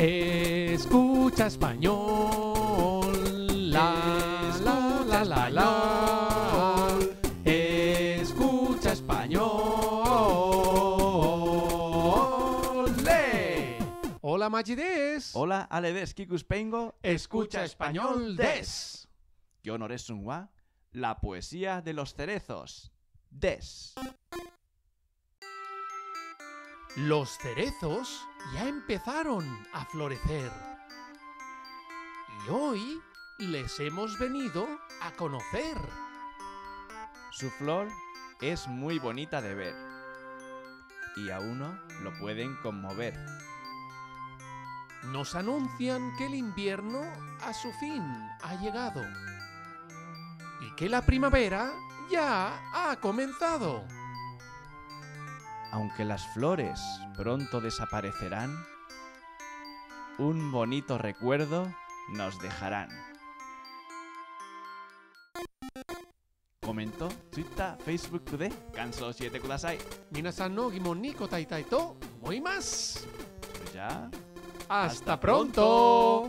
Escucha español. La, la, la, la, la. Escucha español. ¡Le! Hola, Magides. Hola, ale des kikuspengo. Escucha español des. Yo wa la poesía de los cerezos. Des. Los cerezos ya empezaron a florecer. Y hoy les hemos venido a conocer. Su flor es muy bonita de ver. Y a uno lo pueden conmover. Nos anuncian que el invierno a su fin ha llegado. Y que la primavera ya ha comenzado. Aunque las flores pronto desaparecerán, un bonito recuerdo nos dejarán. Comentó Twitter, Facebook de Kanso 7 Kudasai. Minasan no gimon ni kotai tai to. Pues ya. ¡Hasta pronto!